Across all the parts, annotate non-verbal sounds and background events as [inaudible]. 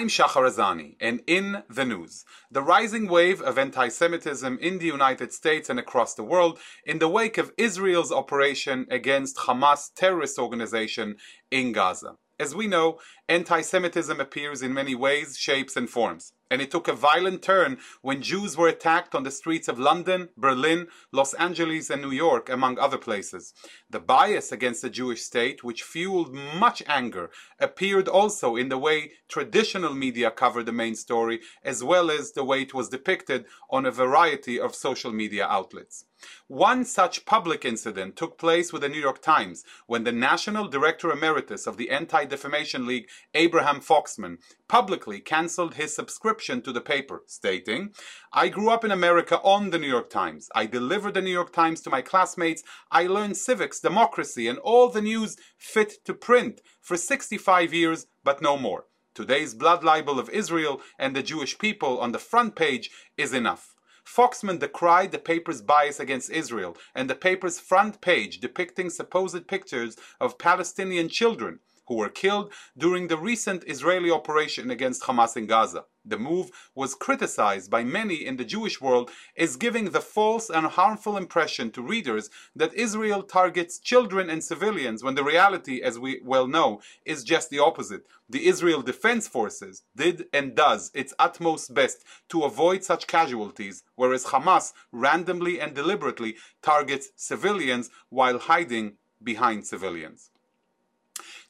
I'm Shachar Azani, and in the news, the rising wave of anti Semitism in the United States and across the world in the wake of Israel's operation against Hamas terrorist organization in Gaza. As we know, anti Semitism appears in many ways, shapes, and forms. And it took a violent turn when Jews were attacked on the streets of London, Berlin, Los Angeles, and New York, among other places. The bias against the Jewish state, which fueled much anger, appeared also in the way traditional media covered the main story, as well as the way it was depicted on a variety of social media outlets. One such public incident took place with the New York Times when the National Director Emeritus of the Anti Defamation League, Abraham Foxman, publicly cancelled his subscription to the paper, stating, I grew up in America on the New York Times. I delivered the New York Times to my classmates. I learned civics, democracy, and all the news fit to print for 65 years, but no more. Today's blood libel of Israel and the Jewish people on the front page is enough. Foxman decried the paper's bias against Israel and the paper's front page depicting supposed pictures of Palestinian children who were killed during the recent Israeli operation against Hamas in Gaza. The move was criticized by many in the Jewish world as giving the false and harmful impression to readers that Israel targets children and civilians when the reality, as we well know, is just the opposite. The Israel Defense Forces did and does its utmost best to avoid such casualties, whereas Hamas randomly and deliberately targets civilians while hiding behind civilians.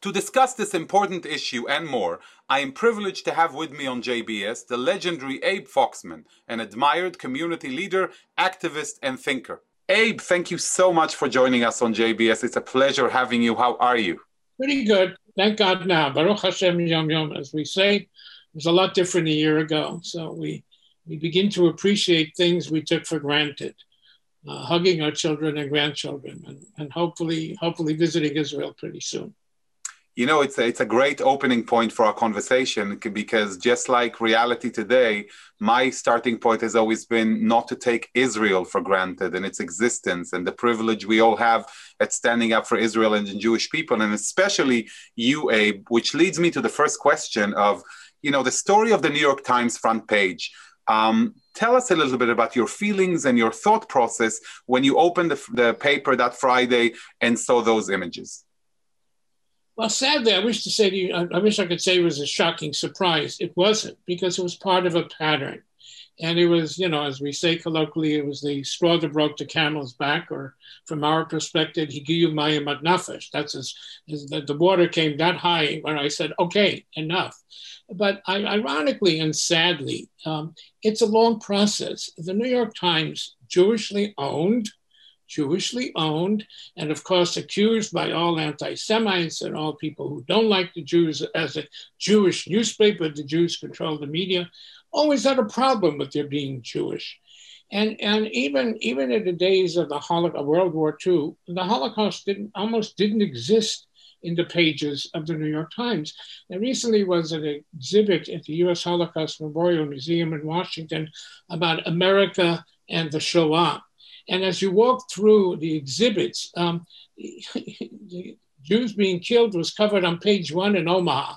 To discuss this important issue and more, I am privileged to have with me on JBS the legendary Abe Foxman, an admired community leader, activist, and thinker. Abe, thank you so much for joining us on JBS. It's a pleasure having you. How are you? Pretty good. Thank God now. Baruch Hashem Yom Yom, as we say. It was a lot different a year ago. So we, we begin to appreciate things we took for granted. Uh, hugging our children and grandchildren and, and hopefully hopefully visiting Israel pretty soon you know it's a, it's a great opening point for our conversation because just like reality today my starting point has always been not to take israel for granted and its existence and the privilege we all have at standing up for israel and the jewish people and especially you abe which leads me to the first question of you know the story of the new york times front page. Um, tell us a little bit about your feelings and your thought process when you opened the, the paper that friday and saw those images well, sadly, I wish to say to you, I, I, wish I could say it was a shocking surprise. It wasn't because it was part of a pattern. And it was, you know, as we say colloquially, it was the straw that broke the camel's back, or from our perspective, higiyu mayim nafesh. That's as, as the, the, water came that high when I said, okay, enough. But I, ironically and sadly, um, it's a long process. The New York Times, Jewishly owned, Jewishly owned, and of course accused by all anti Semites and all people who don't like the Jews as a Jewish newspaper. The Jews control the media, always had a problem with their being Jewish. And, and even, even in the days of the Holocaust, World War II, the Holocaust didn't, almost didn't exist in the pages of the New York Times. There recently was an exhibit at the US Holocaust Memorial Museum in Washington about America and the Shoah. And as you walk through the exhibits, um, [laughs] Jews being killed was covered on page one in Omaha,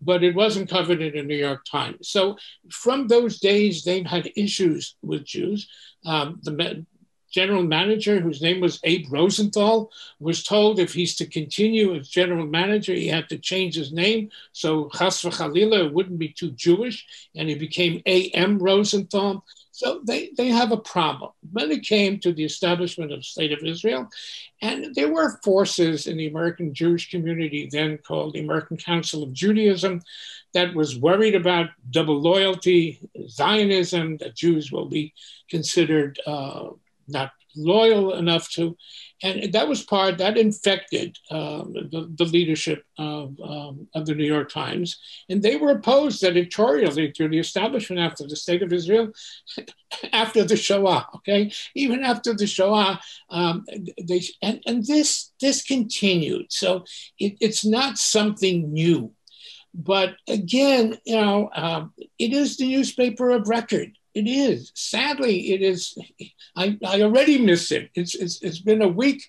but it wasn't covered in the New York Times. So from those days, they've had issues with Jews. Um, the general manager, whose name was Abe Rosenthal, was told if he's to continue as general manager, he had to change his name. So Chas v'chalila wouldn't be too Jewish, and he became A.M. Rosenthal. So they, they have a problem. When it came to the establishment of the State of Israel, and there were forces in the American Jewish community, then called the American Council of Judaism, that was worried about double loyalty, Zionism, that Jews will be considered uh, not loyal enough to, and that was part that infected um, the, the, leadership of, um, of the New York Times, and they were opposed editorially to the establishment after the state of Israel, [laughs] after the Shoah. Okay, even after the Shoah, um, they and, and this this continued. So it, it's not something new. But again, you know, uh, it is the newspaper of record. It is. Sadly, it is. I, I already miss it. It's, it's, it's been a week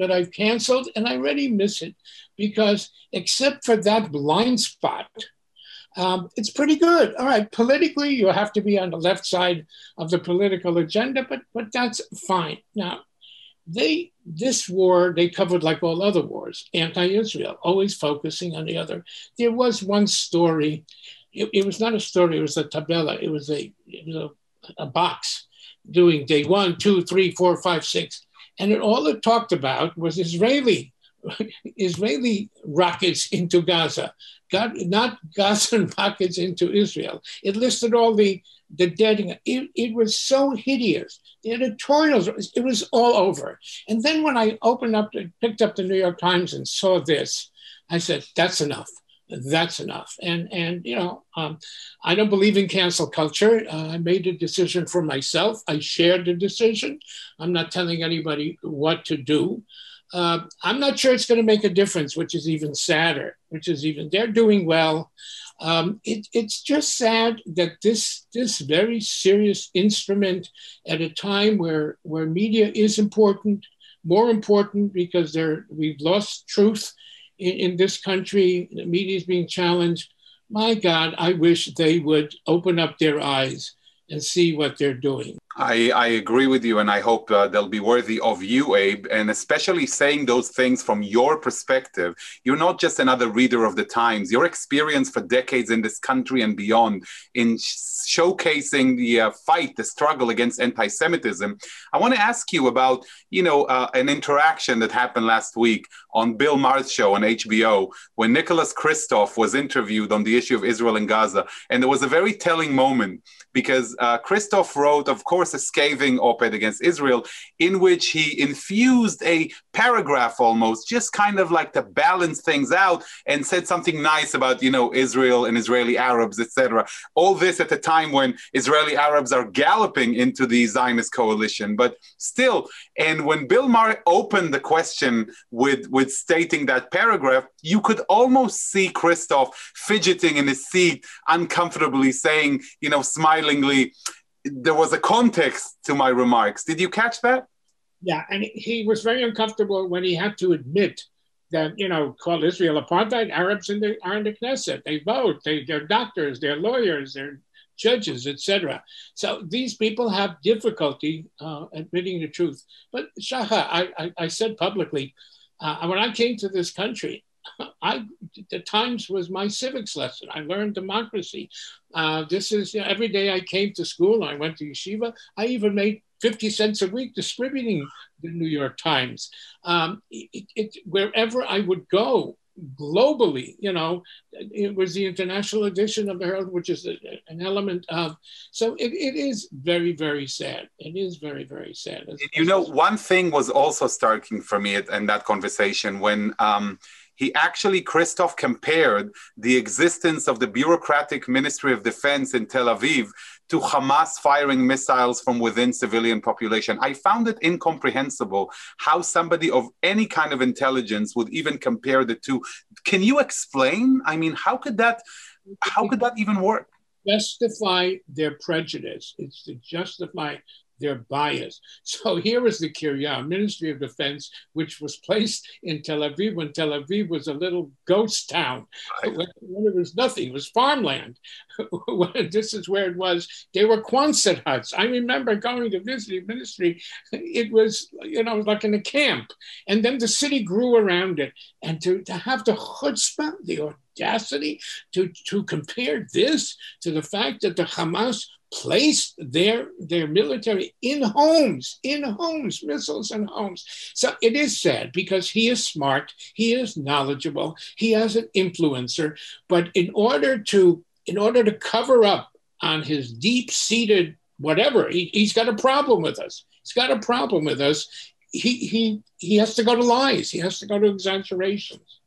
that I've canceled, and I already miss it because, except for that blind spot, Um, it's pretty good. All right, politically, you have to be on the left side of the political agenda, but but that's fine. Now, they this war they covered like all other wars, anti-Israel, always focusing on the other. There was one story. It, it was not a story. It was a tabella. It was a it was a, a box doing day one, two, three, four, five, six, and it, all it talked about was Israeli [laughs] Israeli rockets into Gaza, God, not Gaza [laughs] rockets into Israel. It listed all the the dead. It, it was so hideous. The editorials, it was all over. And then when I opened up, picked up the New York Times and saw this, I said, "That's enough." That's enough. And and you know, um, I don't believe in cancel culture. Uh, I made a decision for myself. I shared the decision. I'm not telling anybody what to do. Uh, I'm not sure it's going to make a difference, which is even sadder. Which is even they're doing well. Um, it, it's just sad that this this very serious instrument at a time where where media is important, more important because there we've lost truth in, in this country. The media is being challenged. My God, I wish they would open up their eyes and see what they're doing. I, I agree with you, and I hope uh, they'll be worthy of you, Abe, and especially saying those things from your perspective. You're not just another reader of the Times. Your experience for decades in this country and beyond in showcasing the uh, fight, the struggle against anti-Semitism. I want to ask you about, you know, uh, an interaction that happened last week on Bill Maher's show on HBO when Nicholas Kristof was interviewed on the issue of Israel and Gaza, and there was a very telling moment because uh, Kristof wrote, of course, a scathing op ed against Israel in which he infused a paragraph almost, just kind of like to balance things out, and said something nice about, you know, Israel and Israeli Arabs, etc. All this at a time when Israeli Arabs are galloping into the Zionist coalition. But still, and when Bill Maher opened the question with, with stating that paragraph, you could almost see Kristof fidgeting in his seat, uncomfortably saying, you know, smilingly, there was a context to my remarks. Did you catch that? Yeah, and he was very uncomfortable when he had to admit that, you know, call Israel apartheid. Arabs in the, are in the Knesset. They vote. They, they're doctors. They're lawyers. They're judges, etc. So these people have difficulty uh, admitting the truth. But Shacha, I, I, I said publicly, uh, when I came to this country, I the Times was my civics lesson. I learned democracy. Uh, this is you know, every day I came to school. I went to yeshiva. I even made fifty cents a week distributing the New York Times. Um, it, it, wherever I would go, globally, you know, it was the international edition of the Herald, which is a, an element of. So it, it is very, very sad. It is very, very sad. You know, one thing was also striking for me in that conversation when. Um, he actually, Kristof, compared the existence of the bureaucratic Ministry of Defense in Tel Aviv to Hamas firing missiles from within civilian population. I found it incomprehensible how somebody of any kind of intelligence would even compare the two. Can you explain? I mean, how could that how could that even work? Justify their prejudice. It's to justify their bias. So here was the Kiryat, Ministry of Defense, which was placed in Tel Aviv when Tel Aviv was a little ghost town. Right. When, when it was nothing, it was farmland. [laughs] this is where it was. They were Quonset huts. I remember going to visit the ministry. It was, you know, like in a camp. And then the city grew around it. And to, to have the chutzpah, the audacity to, to compare this to the fact that the Hamas placed their their military in homes in homes missiles and homes. So it is sad because he is smart he is knowledgeable he has an influencer but in order to in order to cover up on his deep-seated whatever he, he's got a problem with us. He's got a problem with us. He he he has to go to lies. He has to go to exaggerations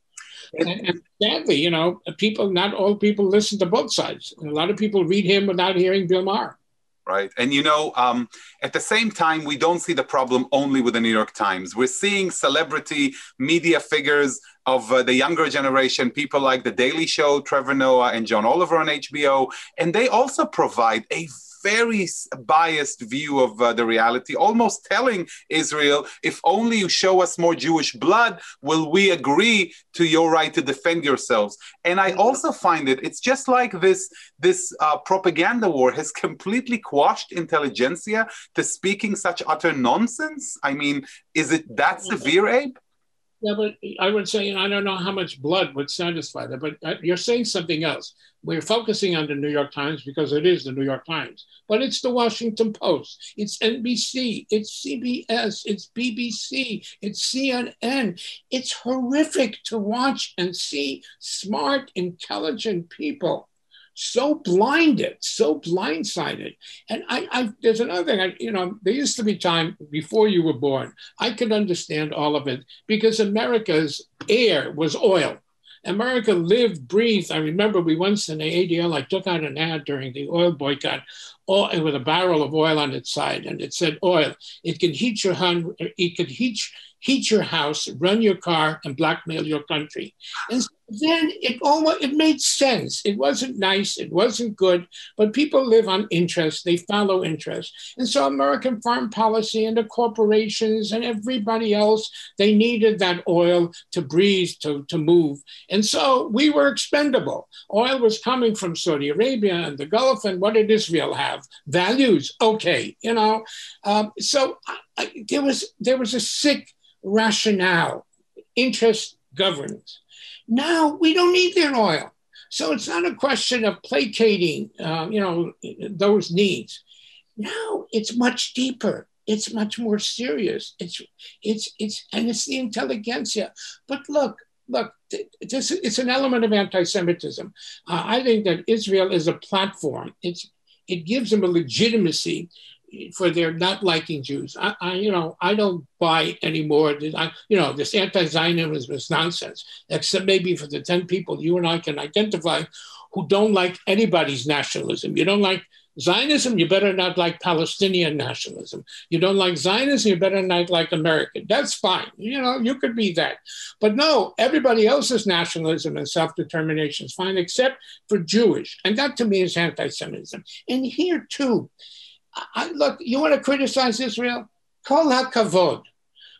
and, and, sadly, you know, people, not all people listen to both sides. A lot of people read him without hearing Bill Maher. Right. And, you know, um, at the same time, we don't see the problem only with the New York Times. We're seeing celebrity media figures of uh, the younger generation, people like The Daily Show, Trevor Noah, and John Oliver on HBO. And they also provide a very biased view of uh, the reality, almost telling Israel, if only you show us more Jewish blood, will we agree to your right to defend yourselves? And I also find it, it's just like this, this uh, propaganda war has [laughs] completely quashed intelligentsia to speaking such utter nonsense. I mean, is it that severe, Abe? Yeah, but I would say, I don't know how much blood would satisfy that, but uh, you're saying something else. We're focusing on the New York Times because it is the New York Times, but it's the Washington Post, it's NBC, it's CBS, it's BBC, it's CNN. It's horrific to watch and see smart, intelligent people so blinded, so blindsided. And I, I there's another thing. I, you know, there used to be time before you were born. I could understand all of it because America's air was oil. America lived, breathed. I remember we once in the ADL, I took out an ad during the oil boycott, oil, with a barrel of oil on its side, and it said oil. It can heat your home, it could heat heat your house, run your car, and blackmail your country. And then it almost it made sense. It wasn't nice, it wasn't good, but people live on interest, they follow interest. And so American foreign policy and the corporations and everybody else, they needed that oil to breathe, to, to move. And so we were expendable. Oil was coming from Saudi Arabia and the Gulf, and what did Israel have? Values. Okay, you know. Um, so I, there was there was a sick rationale, interest governance. Now we don't need their oil. So it's not a question of placating, uh, you know, those needs. Now it's much deeper. It's much more serious. It's, it's, it's, and it's the intelligentsia. But look, look, this, it's an element of anti-Semitism. Uh, I think that Israel is a platform. It's, it gives them a legitimacy for their not liking Jews. I, I, you know, I don't buy anymore. I, you know, this anti-Zionism is nonsense, except maybe for the 10 people you and I can identify who don't like anybody's nationalism. You don't like Zionism, you better not like Palestinian nationalism. You don't like Zionism, you better not like American. That's fine. You know, you could be that. But no, everybody else's nationalism and self determination is fine, except for Jewish. And that to me is anti Semitism. And here too, I, look, you want to criticize Israel? Kol hakavod.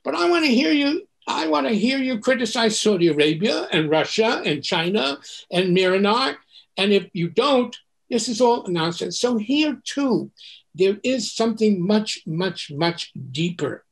But I want to hear you. I want to hear you criticize Saudi Arabia and Russia and China and Myanmar. And if you don't, this is all nonsense. So here too, there is something much, much, much deeper.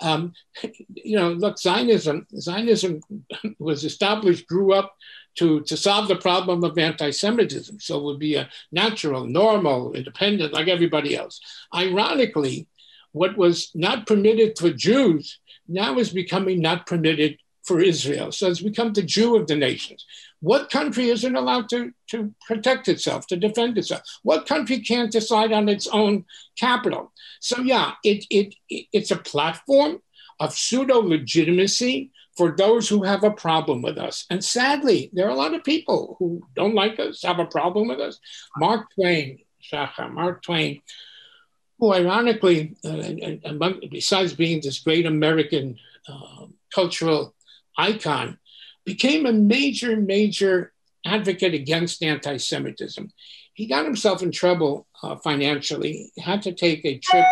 Um, [laughs] you know, look, Zionism, Zionism [laughs] was established, grew up to, to solve the problem of anti Semitism. So it would be a natural, normal, independent, like everybody else. Ironically, what was not permitted for Jews now is becoming not permitted for Israel. So it's become the Jew of the nations. What country isn't allowed to, to protect itself, to defend itself? What country can't decide on its own capital? So, yeah, it, it, it it's a platform of pseudo legitimacy for those who have a problem with us. And sadly, there are a lot of people who don't like us, have a problem with us. Mark Twain, Shachar, Mark Twain, who ironically, uh, among, besides being this great American uh, cultural icon, became a major, major advocate against anti Semitism. He got himself in trouble uh, financially, he had to take a trip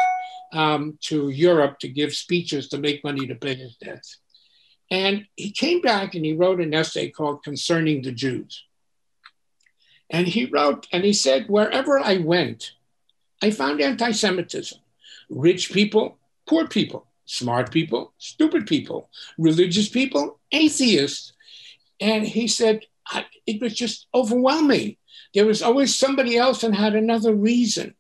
um, to Europe to give speeches to make money to pay his debts. And he came back and he wrote an essay called Concerning the Jews. And he wrote, and he said, wherever I went, I found anti Semitism. Rich people, poor people, smart people, stupid people, religious people, atheists. And he said, it was just overwhelming. There was always somebody else and had another reason.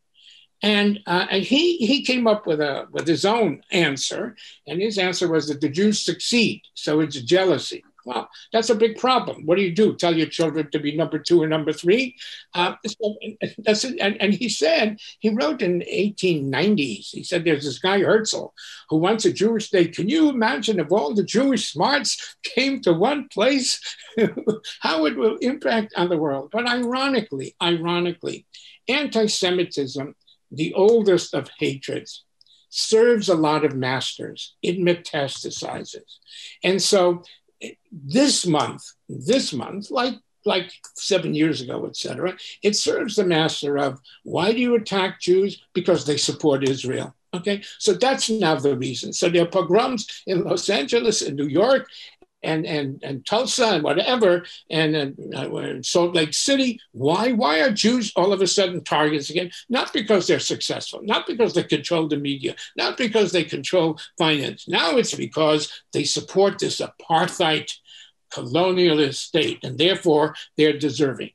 And, uh, and he, he came up with, a, with his own answer. And his answer was that the Jews succeed. So it's jealousy. Well, that's a big problem. What do you do? Tell your children to be number two or number three? Uh, so that's it. And, and, he said, he wrote in 1890s, he said, there's this guy Herzl who wants a Jewish state. Can you imagine if all the Jewish smarts came to one place, [laughs] how it will impact on the world? But ironically, ironically, anti-Semitism the oldest of hatreds, serves a lot of masters. It metastasizes. And so this month, this month, like like seven years ago, etc. It serves the master of why do you attack Jews? Because they support Israel. Okay, so that's now the reason. So there are pogroms in Los Angeles and New York and and and Tulsa and whatever, and, and uh, Salt Lake City. Why why are Jews all of a sudden targets again? Not because they're successful, not because they control the media, not because they control finance. Now it's because they support this apartheid colonialist state, and therefore they're deserving.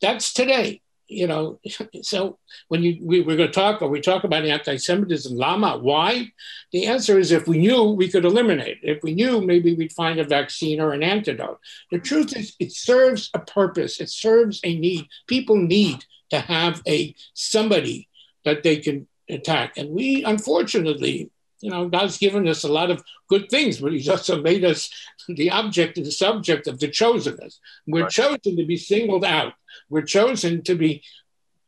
That's today you know, so when you we, we're going to talk or we talk about anti-Semitism, Lama, why? The answer is if we knew, we could eliminate. If we knew, maybe we'd find a vaccine or an antidote. The truth is, it serves a purpose. It serves a need. People need to have a somebody that they can attack, and we unfortunately you know, God's given us a lot of good things, but He's also made us the object and the subject of the chosenness. We're right. chosen to be singled out. We're chosen to be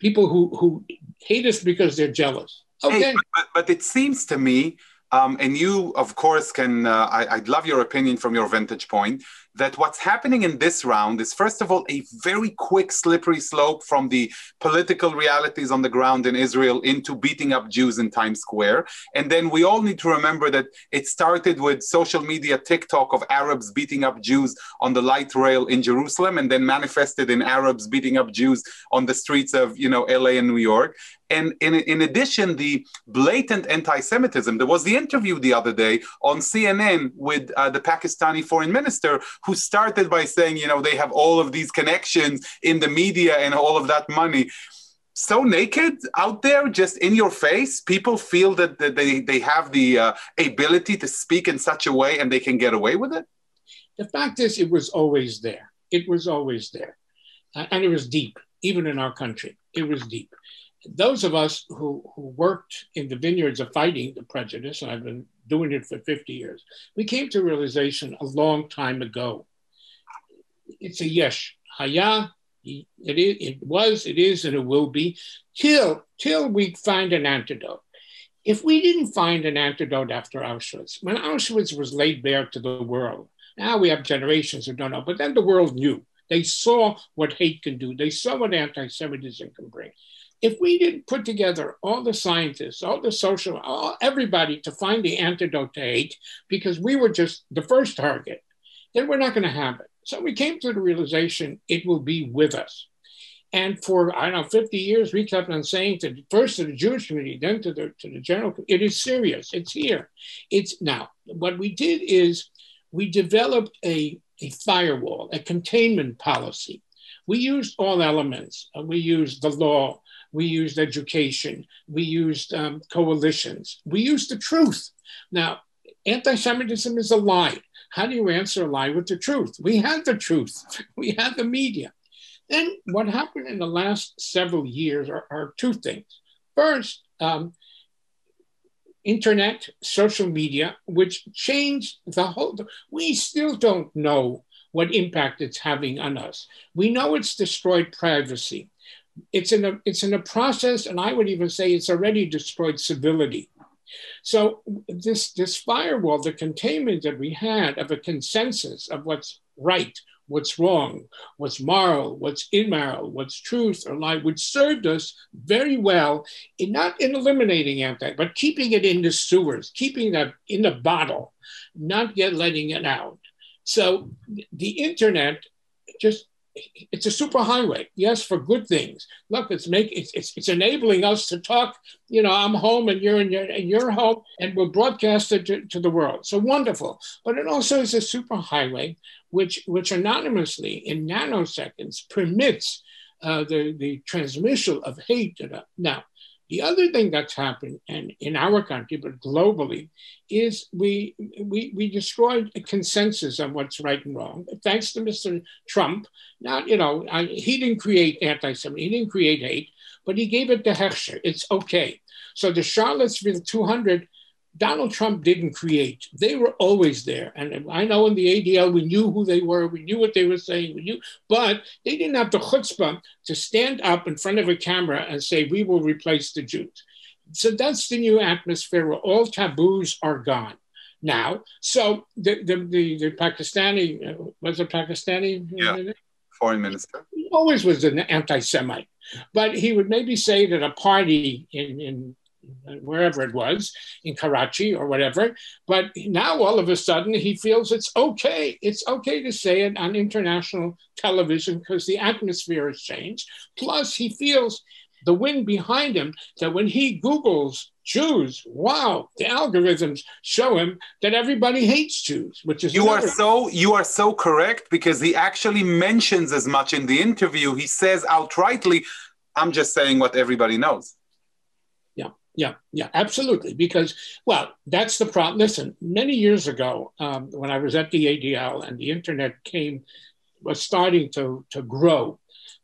people who, who hate us because they're jealous. Okay. Hey, but, but, it seems to me, um, and you, of course, can, uh, I, I'd love your opinion from your vantage point that what's happening in this round is, first of all, a very quick, slippery slope from the political realities on the ground in Israel into beating up Jews in Times Square. And then we all need to remember that it started with social media TikTok of Arabs beating up Jews on the light rail in Jerusalem, and then manifested in Arabs beating up Jews on the streets of, you know, LA and New York. And in, in addition, the blatant anti Semitism, there was the interview the other day on CNN with uh, the Pakistani foreign minister who started by saying, you know, they have all of these connections in the media and all of that money. So naked out there, just in your face, people feel that, that they, they have the uh, ability to speak in such a way and they can get away with it? The fact is, it was always there. It was always there. and it was deep, even in our country. It was deep those of us who, who worked in the vineyards of fighting the prejudice, and I've been doing it for 50 years, we came to realization a long time ago. It's a yesh, haya, it, is, it was, it is, and it will be, till, till we find an antidote. If we didn't find an antidote after Auschwitz, when Auschwitz was laid bare to the world, now we have generations who don't know, but then the world knew. They saw what hate can do. They saw what anti-Semitism can bring if we didn't put together all the scientists, all the social, all, everybody to find the antidote to hate, because we were just the first target, then we're not going to have it. So we came to the realization it will be with us. And for, I don't know, 50 years, we kept on saying to first to the Jewish community, then to the, to the general, it is serious. It's here. It's now. What we did is we developed a, a firewall, a containment policy. We used all elements. We used the law, we used education, we used um, coalitions, we used the truth. Now, anti Semitism is a lie. How do you answer a lie with the truth? We had the truth, [laughs] we had the media. Then, what happened in the last several years are, are two things. First, um, internet, social media, which changed the whole. We still don't know what impact it's having on us. We know it's destroyed privacy it's in a it's in a process, and I would even say it's already destroyed civility. So this this firewall, the containment that we had of a consensus of what's right, what's wrong, what's moral, what's immoral, what's truth or lie, which served us very well in not in eliminating anti, but keeping it in the sewers, keeping that in the bottle, not yet letting it out. So the internet just it's a superhighway, yes, for good things. Look, it's making it's, it's, it's enabling us to talk. You know, I'm home and you're in your and you're home, and we're broadcasted to, to the world. So wonderful. But it also is a superhighway, which which anonymously in nanoseconds permits uh, the the transmission of hate. Now, the other thing that's happened, and in our country, but globally, is we, we, we destroyed a consensus on what's right and wrong. Thanks to Mr. Trump. Now, you know, I, he didn't create anti-Semitism, he didn't create hate, but he gave it to hechsher. It's okay. So the Charlottesville 200 Donald Trump didn't create. They were always there. And I know in the ADL, we knew who they were, we knew what they were saying, we knew, but they didn't have the chutzpah to stand up in front of a camera and say, we will replace the Jews. So that's the new atmosphere where all taboos are gone now. So the, the, the, the Pakistani, uh, was it Pakistani? Yeah. foreign minister. He always was an anti-Semite, but he would maybe say that a party in, in wherever it was in Karachi or whatever. But now all of a sudden he feels it's okay. It's okay to say it on international television because the atmosphere has changed. Plus, he feels the wind behind him that when he Googles Jews, wow, the algorithms show him that everybody hates Jews, which is you are so you are so correct because he actually mentions as much in the interview. He says outrightly, "I'm just saying what everybody knows." Yeah, yeah, absolutely. Because well, that's the problem. Listen, many years ago, um, when I was at the ADL and the internet came was starting to to grow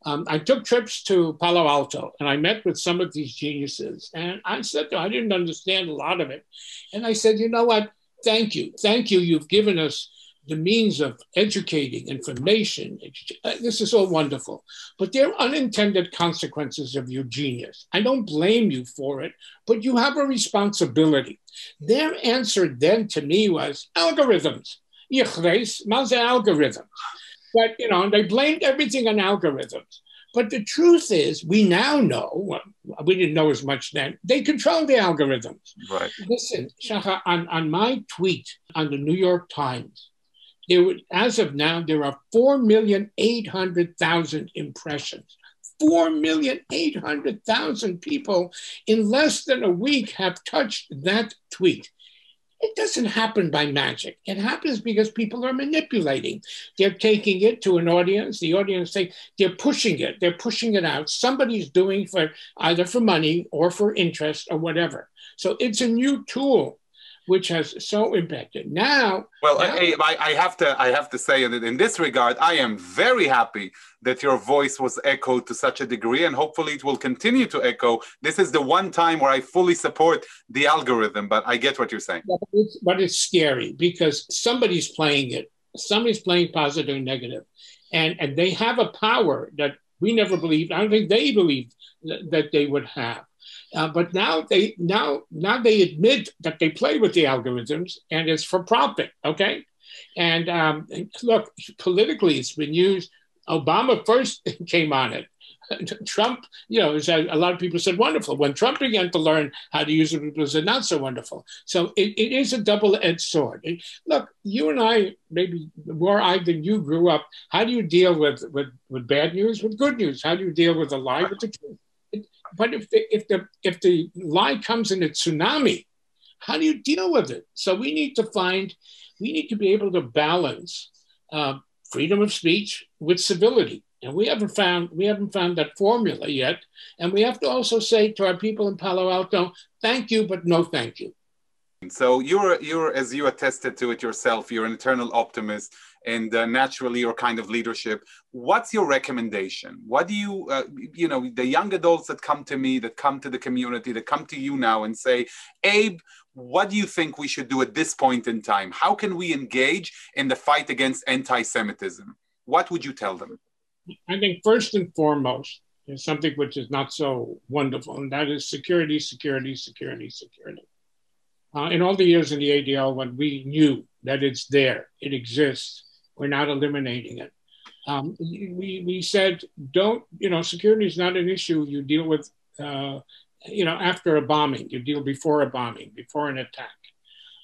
um, I took trips to Palo Alto and I met with some of these geniuses. And I said, I didn't understand a lot of it. And I said, you know what? Thank you. Thank you. You've given us the means of educating, information. This is all wonderful. But there are unintended consequences of your genius. I don't blame you for it, but you have a responsibility. Their answer then to me was algorithms. algorithm. But, you know, they blamed everything on algorithms. But the truth is, we now know, we didn't know as much then, they control the algorithms. Right. Listen, Shachar, on, on my tweet on the New York Times, there were, as of now, there are 4,800,000 impressions. 4,800,000 people in less than a week have touched that tweet. It doesn't happen by magic. It happens because people are manipulating. They're taking it to an audience. The audience say they're pushing it. They're pushing it out. Somebody's doing for either for money or for interest or whatever. So it's a new tool which has so impacted. Now, well, now, I, I, have to I have to say that in this regard, I am very happy that your voice was echoed to such a degree, and hopefully it will continue to echo. This is the one time where I fully support the algorithm, but I get what you're saying. But it's, but it's scary because somebody's playing it. Somebody's playing positive and negative, and and they have a power that we never believed. I don't think they believed that they would have. Uh, but now they now now they admit that they play with the algorithms and it's for profit. Okay, and um, look, politically, it's been used. Obama first [laughs] came on it. [laughs] Trump, you know, a lot of people said wonderful. When Trump began to learn how to use it, it was not so wonderful. So it, it is a double-edged sword. It, look, you and I, maybe more I than you grew up. How do you deal with, with, with bad news? With good news? How do you deal with a lie with the truth? But if the, if the if the lie comes in a tsunami, how do you deal with it? So we need to find, we need to be able to balance uh, freedom of speech with civility, and we haven't found we haven't found that formula yet. And we have to also say to our people in Palo Alto, thank you, but no thank you. So you're you're as you attested to it yourself, you're an eternal optimist and uh, naturally your kind of leadership. What's your recommendation? What do you uh, you know the young adults that come to me that come to the community that come to you now and say abe what do you think we should do at this point in time? How can we engage in the fight against anti-semitism? What would you tell them? I think first and foremost is something which is not so wonderful and that is security security security security uh, in all the years in the adl when we knew that it's there it exists we're not eliminating it. Um, we, we said, don't, you know, security is not an issue you deal with, uh, you know, after a bombing, you deal before a bombing, before an attack.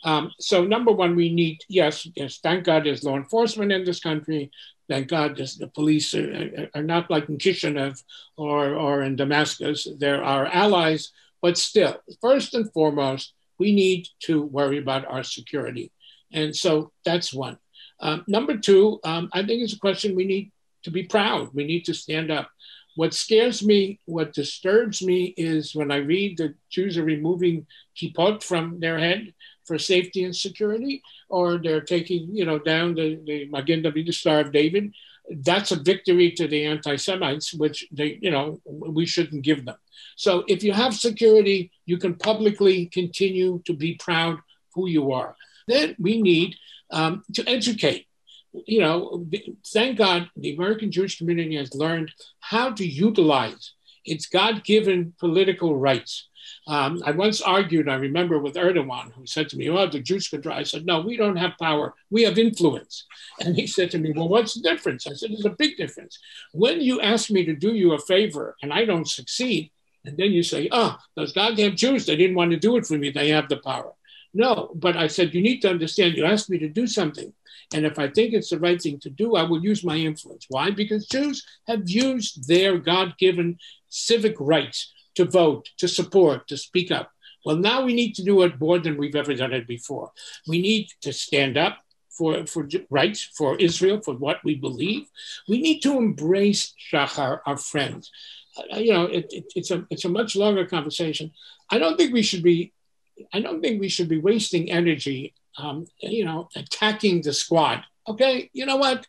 Um, so number one, we need, yes, yes, thank God there's law enforcement in this country. Thank God the police are, are not like in Kishinev or, or in Damascus. They're our allies, but still, first and foremost, we need to worry about our security. And so that's one. Um, number two, um, I think it's a question we need to be proud. We need to stand up. What scares me, what disturbs me is when I read that Jews are removing kippot from their head for safety and security, or they're taking, you know, down the, the Magen David, the Star of David. That's a victory to the anti-Semites, which they, you know, we shouldn't give them. So if you have security, you can publicly continue to be proud who you are. Then we need um, to educate. You know, thank God the American Jewish community has learned how to utilize its God given political rights. Um, I once argued, I remember, with Erdogan, who said to me, Oh, the Jews try. I said, No, we don't have power. We have influence. And he said to me, Well, what's the difference? I said, There's a big difference. When you ask me to do you a favor and I don't succeed, and then you say, ah, Oh, those goddamn Jews, they didn't want to do it for me. They have the power. No, but I said, You need to understand, you asked me to do something. And if I think it's the right thing to do, I will use my influence. Why? Because Jews have used their God given civic rights to vote, to support, to speak up. Well, now we need to do it more than we've ever done it before. We need to stand up for, for rights for Israel, for what we believe. We need to embrace Shachar, our friends. You know, it, it, it's a it's a much longer conversation. I don't think we should be, I don't think we should be wasting energy, um, you know, attacking the squad. Okay, you know what?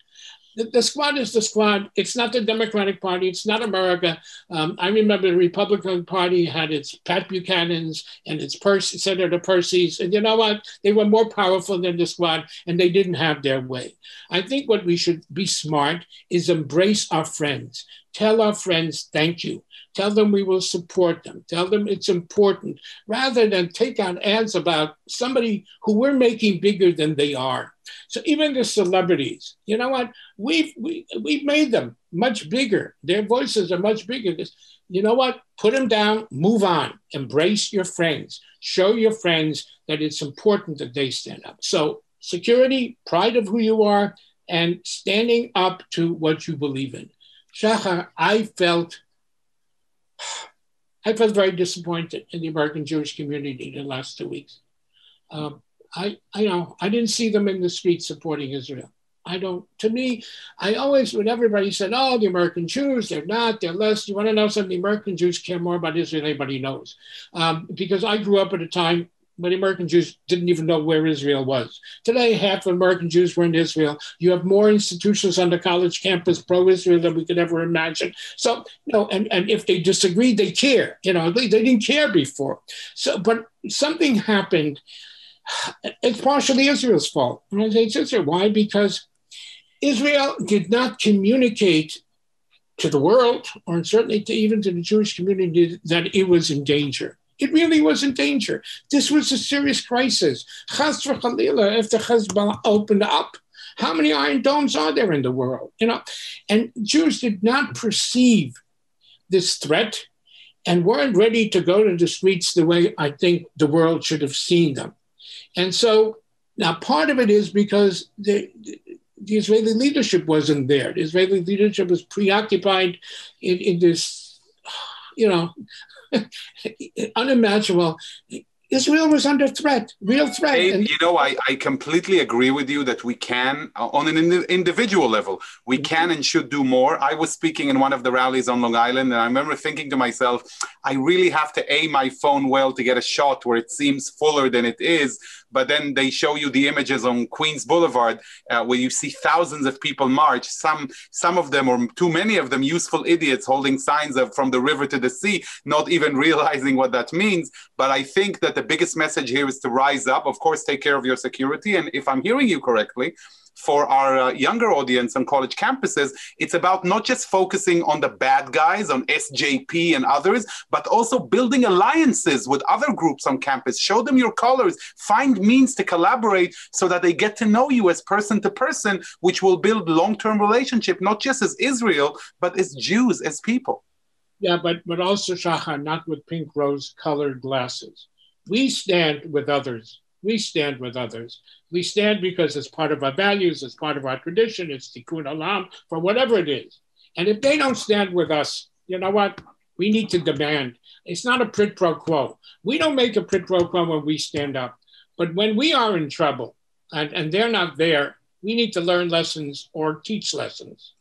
the, the, squad is the squad. It's not the Democratic Party. It's not America. Um, I remember the Republican Party had its Pat Buchanan's and its Percy, Senator Percy's. And you know what? They were more powerful than the squad and they didn't have their way. I think what we should be smart is embrace our friends. Tell our friends thank you. Tell them we will support them. Tell them it's important rather than take out ads about somebody who we're making bigger than they are. So even the celebrities, you know what? We've, we, have we have made them much bigger. Their voices are much bigger. You know what? Put them down, move on, embrace your friends, show your friends that it's important that they stand up. So security, pride of who you are, and standing up to what you believe in. Shachar, I felt I felt very disappointed in the American Jewish community in the last two weeks. Um, I, I know I didn't see them in the streets supporting Israel. I don't. To me, I always when everybody said, "Oh, the American Jews, they're not, they're less." You want to know something? The American Jews care more about Israel than anybody knows, um, because I grew up at a time when American Jews didn't even know where Israel was. Today, half of American Jews were in Israel. You have more institutions on the college campus pro-Israel than we could ever imagine. So, you know, and, and if they disagreed, they care. You know, they, they didn't care before. So, but something happened it's partially Israel's fault. And it's Israel. Why? Because Israel did not communicate to the world, or certainly to even to the Jewish community, that it was in danger. It really was in danger. This was a serious crisis. Chas v'chalila, if the Hezbollah opened up, how many iron domes are there in the world? You know, and Jews did not perceive this threat and weren't ready to go to the streets the way I think the world should have seen them. And so now part of it is because the, the Israeli leadership wasn't there. The Israeli leadership was preoccupied in, in this, you know, [laughs] unimaginable Israel was under threat, real threat. Hey, you know, I, I completely agree with you that we can, uh, on an individual level, we mm-hmm. can and should do more. I was speaking in one of the rallies on Long Island, and I remember thinking to myself, I really have to aim my phone well to get a shot where it seems fuller than it is. But then they show you the images on Queens Boulevard uh, where you see thousands of people march. Some, some of them, or too many of them, useful idiots holding signs of from the river to the sea, not even [laughs] realizing what that means. But I think that the biggest message here is to rise up. Of course, take care of your security. And if I'm hearing you correctly, for our uh, younger audience on college campuses, it's about not just focusing on the bad guys, on SJP and others, but also building alliances with other groups on campus. Show them your colors, find means to collaborate so that they get to know you as person to person, which will build long term relationship, not just as Israel, but as Jews, as people. Yeah, but, but also, Shachar, not with pink rose colored glasses. We stand with others. We stand with others. We stand because it's part of our values, it's part of our tradition, it's tikkun olam, for whatever it is. And if they don't stand with us, you know what? We need to demand. It's not a prit pro quo. We don't make a prit pro quo when we stand up. But when we are in trouble and, and they're not there, we need to learn lessons or teach lessons.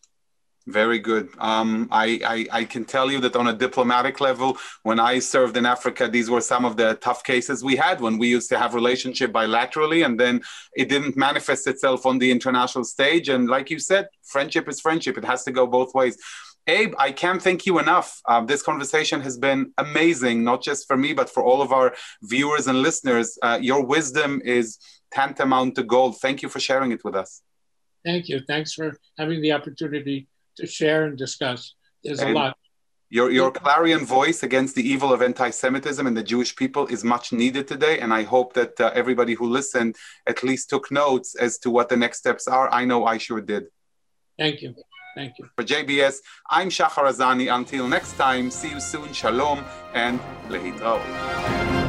Very good. Um, I, I, I, can tell you that on a diplomatic level, when I served in Africa, these were some of the tough cases we had when we used to have relationship bilaterally, and then it didn't manifest itself on the international stage. And like you said, friendship is friendship; it has to go both ways. Abe, I can't thank you enough. Um, this conversation has been amazing, not just for me, but for all of our viewers and listeners. Uh, your wisdom is tantamount to gold. Thank you for sharing it with us. Thank you. Thanks for having the opportunity to share and discuss. There's and, a lot. Your, your clarion voice against the evil of anti Semitism and the Jewish people is much needed today. And I hope that uh, everybody who listened at least took notes as to what the next steps are. I know I sure did. Thank you. Thank you. For JBS, I'm Shachar Azani. Until next time, see you soon. Shalom and lehitraot.